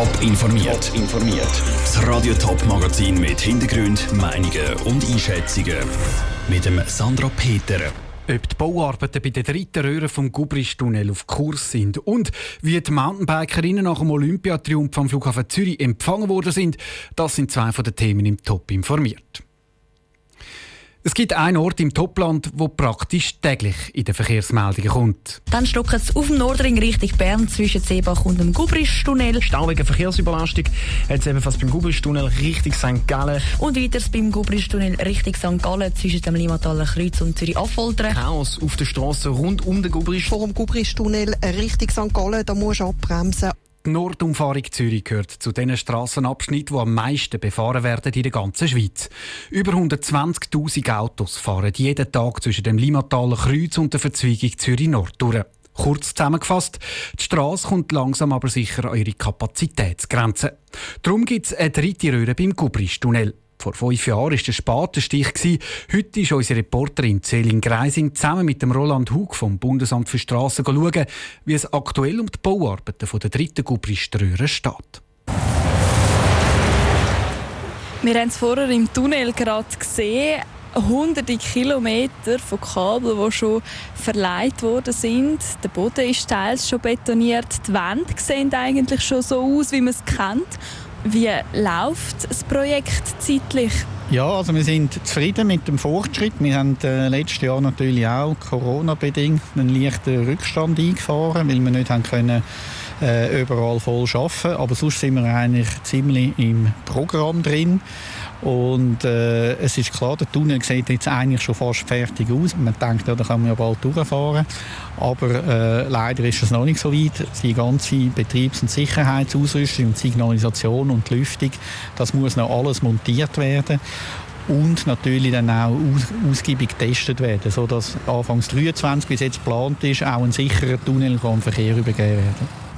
Top informiert. informiert. Das Radio Top Magazin mit Hintergrund, Meinungen und Einschätzungen mit dem Sandra Peter. Ob die Bauarbeiten bei der dritten Röhre vom Gubristunnel auf Kurs sind und wie die Mountainbikerinnen nach dem Olympiatriumph am Flughafen Zürich empfangen worden sind, das sind zwei von den Themen im Top informiert. Es gibt einen Ort im Topland, wo praktisch täglich in den Verkehrsmeldungen kommt. Dann stockt es auf dem Nordring Richtung Bern zwischen Seebach und dem Gubristunnel. Stau wegen Verkehrsüberlastung hat es ebenfalls beim Gubristunnel Richtung St. Gallen. Und weiter beim Gubristunnel Richtung St. Gallen zwischen dem Limmataler Kreuz und Zürich Affoltern. Chaos auf der Straße rund um den Gubrist. Vor dem Gubristunnel Richtung St. Gallen, da musst du abbremsen. Die Nordumfahrung Zürich gehört zu den Strassenabschnitten, die am meisten befahren werden in der ganzen Schweiz. Über 120.000 Autos fahren jeden Tag zwischen dem Limmataler Kreuz und der Verzweigung Zürich-Nord durch. Kurz zusammengefasst, die Straße kommt langsam aber sicher an ihre Kapazitätsgrenze. Darum gibt es eine dritte Röhre beim Gubristunnel. Vor fünf Jahren war der Spatenstich. Heute ist unsere Reporterin Céline Greising zusammen mit dem Roland Hug vom Bundesamt für Strassen schauen, wie es aktuell um die Bauarbeiten der dritten Gubriströhre steht. Wir haben es vorher im Tunnel gerade gesehen. Hunderte Kilometer von Kabel, die schon verleiht worden sind. Der Boden ist teils schon betoniert. Die Wände sehen eigentlich schon so aus, wie man es kennt. Wie läuft das Projekt zeitlich? Ja, also wir sind zufrieden mit dem Fortschritt. Wir haben äh, letztes Jahr natürlich auch Corona-bedingt einen leichten Rückstand eingefahren, weil wir nicht haben können, äh, überall voll arbeiten Aber sonst sind wir eigentlich ziemlich im Programm drin. Und äh, es ist klar, der Tunnel sieht jetzt eigentlich schon fast fertig aus. Man denkt, ja, da kann man ja bald durchfahren. Aber äh, leider ist es noch nicht so weit. Die ganze Betriebs- und Sicherheitsausrüstung und Signalisation und Lüftung, das muss noch alles montiert werden und natürlich dann auch aus, ausgiebig getestet werden, sodass Anfangs 23 bis jetzt geplant ist, auch ein sicherer Tunnel kann Verkehr übergeben werden.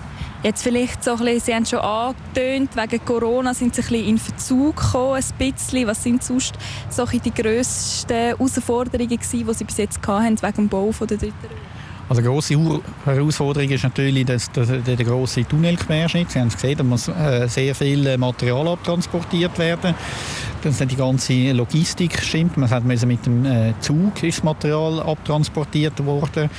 Jetzt vielleicht so ein bisschen, Sie haben schon angetönt, wegen Corona sind Sie ein bisschen in Verzug gekommen, ein bisschen. Was sind sonst so die grössten Herausforderungen die Sie bis jetzt hatten, wegen dem Bau der dritten also eine grosse Herausforderung ist natürlich der, der, der grosse Tunnelquerschnitt. Sie haben es gesehen, da muss äh, sehr viel Material abtransportiert werden. Dass die ganze Logistik stimmt. Man hat mit dem äh, Zug ist Material abtransportiert worden.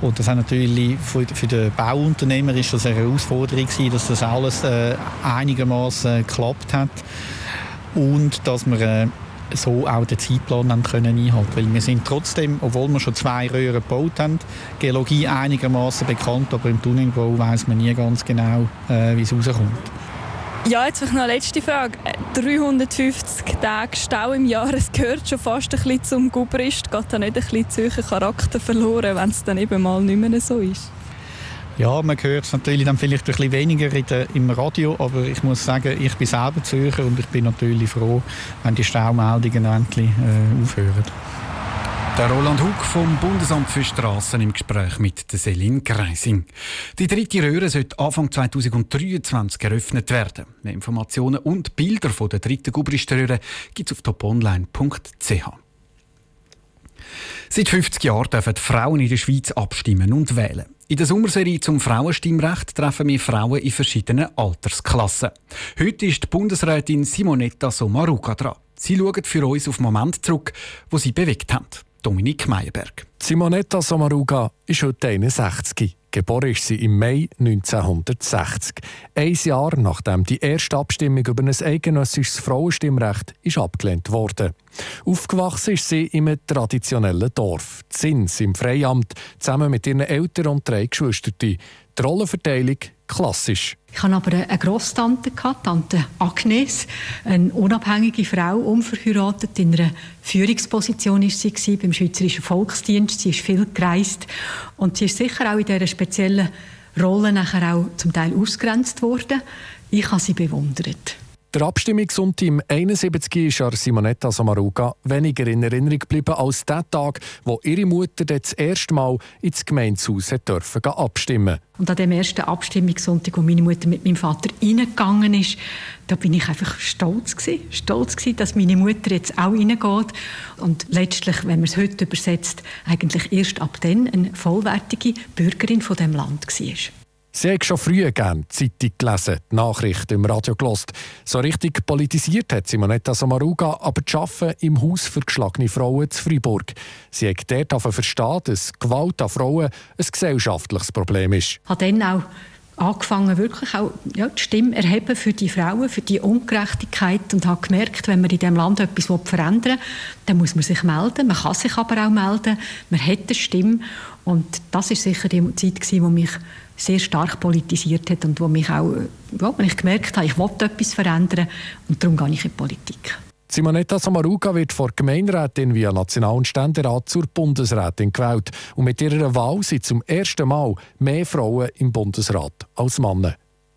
Und das hat natürlich für, für den Bauunternehmer ist das eine Herausforderung gewesen, dass das alles äh, einigermaßen geklappt hat und dass äh, so auch den Zeitplan können einhalten Weil wir sind trotzdem, obwohl wir schon zwei Röhren gebaut haben, Geologie einigermaßen bekannt, aber im Tunnelbau weiß man nie ganz genau, äh, wie es rauskommt. Ja, jetzt noch eine letzte Frage. 350 äh, Tage Stau im Jahr, es gehört schon fast ein bisschen zum Gubrist. Geht da nicht ein bisschen Zürcher Charakter verloren, wenn es dann eben mal nicht mehr so ist? Ja, man hört es natürlich dann vielleicht ein bisschen weniger der, im Radio, aber ich muss sagen, ich bin selber Zürcher und ich bin natürlich froh, wenn die Staumeldungen endlich äh, aufhören. Der Roland Huck vom Bundesamt für Straßen im Gespräch mit der Selin Greising. Die dritte Röhre sollte Anfang 2023 eröffnet werden. Mehr Informationen und Bilder von der dritten Gubriströhre gibt es auf toponline.ch. Seit 50 Jahren dürfen Frauen in der Schweiz abstimmen und wählen. In der Sommerserie zum Frauenstimmrecht treffen wir Frauen in verschiedenen Altersklassen. Heute ist die Bundesrätin Simonetta Sommaruga dran. Sie schaut für uns auf Moment zurück, wo sie bewegt haben. Dominik Meyerberg. Simonetta Sommaruga ist heute 61. Geboren ist sie im Mai 1960. Ein Jahr nachdem die erste Abstimmung über ein eidgenössisches Frauenstimmrecht ist abgelehnt wurde. Aufgewachsen ist sie in einem traditionellen Dorf, Zins im Freiamt, zusammen mit ihren Eltern und drei Geschwistern. Die Rollenverteilung klassisch. Ich hatte aber eine Grosstante, Tante Agnes, eine unabhängige Frau, unverheiratet. In einer Führungsposition war sie beim Schweizerischen Volksdienst. Sie ist viel gereist und sie ist sicher auch in dieser speziellen Rolle nachher auch zum Teil ausgrenzt worden. Ich habe sie bewundert. Der Abstimmungssonntag im 71 ist an Simonetta Sommaruga weniger in Erinnerung geblieben als der Tag, wo ihre Mutter das erste Mal ins Gemeindehaus dürfen abstimmen Und an dem ersten Abstimmungssonntag, wo meine Mutter mit meinem Vater reingegangen ist, da bin ich einfach stolz gewesen. Stolz gewesen, dass meine Mutter jetzt auch reingeht. Und letztlich, wenn man es heute übersetzt, eigentlich erst ab dann eine vollwertige Bürgerin von dem Land war. Sie hat schon früher gerne die Zeitung gelesen, die Nachrichten im Radio gelost. So richtig politisiert hat Simonetta Sommaruga aber das Arbeiten im Haus für geschlagene Frauen zu Freiburg. Sie hat dort verstanden, dass Gewalt an Frauen ein gesellschaftliches Problem ist. Habe dann auch angefangen, wirklich auch ja, die Stimme erheben für die Frauen, für die Ungerechtigkeit und habe gemerkt, wenn man in diesem Land etwas verändern will, dann muss man sich melden. Man kann sich aber auch melden. Man hat eine Stimme. Und das ist sicher die Zeit, die mich sehr stark politisiert hat und wo mich auch, wenn ich gemerkt habe, ich wollte etwas verändern und darum gehe ich in die Politik. Simonetta Samaruga wird vor Gemeinderätin via National- und Ständerat zur Bundesrätin gewählt. Und mit ihrer Wahl sind zum ersten Mal mehr Frauen im Bundesrat als Männer.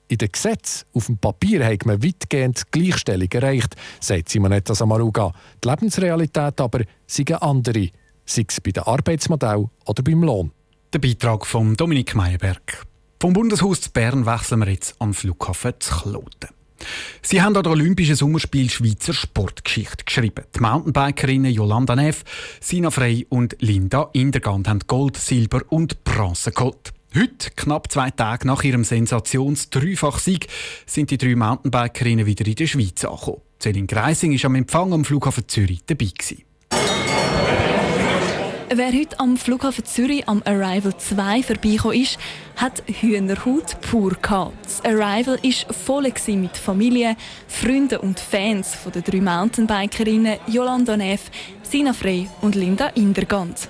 In den Gesetzen auf dem Papier hat man weitgehend Gleichstellung erreicht, sagt Simonetta Samaruga. Die Lebensrealität aber sei eine andere, sei es bei den Arbeitsmodellen oder beim Lohn. Der Beitrag von Dominik Meyerberg. Vom Bundeshaus zu Bern wechseln wir jetzt am Flughafen zu Kloten. Sie haben an der Olympischen Sommerspiel Schweizer Sportgeschichte geschrieben. Die Mountainbikerinnen Jolanda Neff, Sina Frey und Linda Indergand haben Gold, Silber und Bronze geholt. Heute, knapp zwei Tage nach ihrem Sensations-Dreifach-Sieg, sind die drei Mountainbikerinnen wieder in der Schweiz angekommen. Céline Greising war am Empfang am Flughafen Zürich dabei. Gewesen. Wer heute am Flughafen Zürich am Arrival 2 vorbeigekommen ist, hat Hühnerhaut pur gehabt. Das Arrival war voll mit Familie, Freunden und Fans den drei Mountainbikerinnen Jolanda Neff, Sina Frey und Linda Indergant.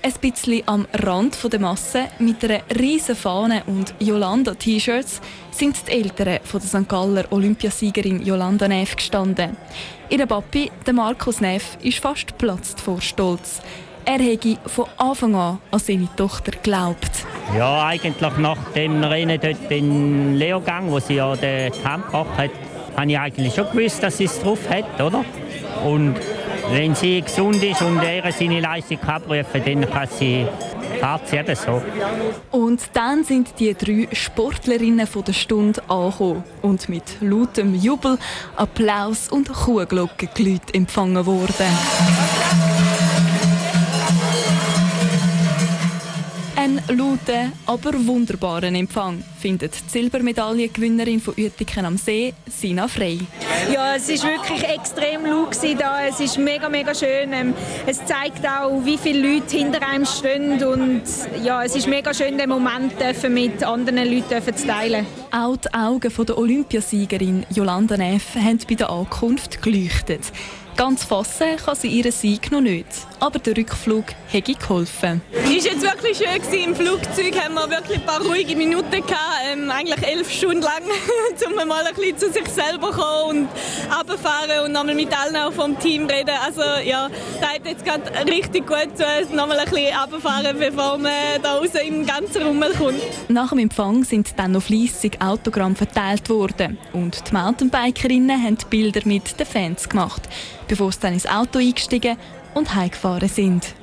Ein bisschen am Rand der Masse mit einer riesen Fahne und Jolanda-T-Shirts sind die Eltern der St. Galler Olympiasiegerin Jolanda Neff gestanden. Ihr Papi, der Markus Neff, ist fast geplatzt vor Stolz. Er hätte von Anfang an an seine Tochter geglaubt. Ja, eigentlich nach dem Rennen dort in Leogang, wo sie ja den Kampf gebracht hat, habe ich eigentlich schon gewusst, dass sie es drauf hat, oder? Und wenn sie gesund ist und er seine Leistung abrufen dann kann sie eben so. Und dann sind die drei Sportlerinnen von der Stunde angekommen und mit lautem Jubel, Applaus und Kuhglockengeläut empfangen worden. Lauten, aber wunderbaren Empfang findet die Silbermedaillengewinnerin von Uetiken am See, Sina Frey. Ja, es ist wirklich extrem laut da. Es ist mega, mega schön. Ähm, es zeigt auch, wie viele Leute hinter einem stehen und ja, es ist mega schön, den Moment mit anderen Leuten zu teilen. Auch die Augen der Olympiasiegerin Jolanda Neff haben bei der Ankunft geleuchtet. Ganz fassen kann sie ihren Sieg noch nicht. Aber der Rückflug hätte geholfen. Es war jetzt wirklich schön. Gewesen. Im Flugzeug haben wir wirklich ein paar ruhige Minuten gehabt. Ähm, eigentlich elf Stunden lang, um mal ein bisschen zu sich selber zu kommen und runterfahren und nochmal mit allen auch vom Team reden. Also ja, da hat jetzt gerade richtig gut zu nochmal ein bisschen runterfahren, bevor man da raus im ganzen Rummel kommt. Nach dem Empfang sind dann noch fleissig Autogramm verteilt worden. Und die Mountainbikerinnen haben Bilder mit den Fans gemacht bevor sie dann ins Auto eingestiegen und heimgefahren sind.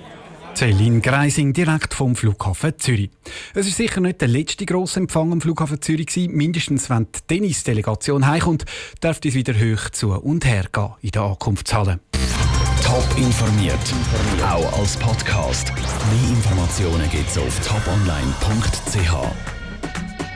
Céline Greising direkt vom Flughafen Zürich. Es ist sicher nicht der letzte grosse Empfang am Flughafen Zürich gewesen. Mindestens wenn die Tennisdelegation heimkommt, dürfte es wieder hoch zu und her gehen in der Ankunftshalle. Top informiert, auch als Podcast. Mehr Informationen gibt's auf toponline.ch.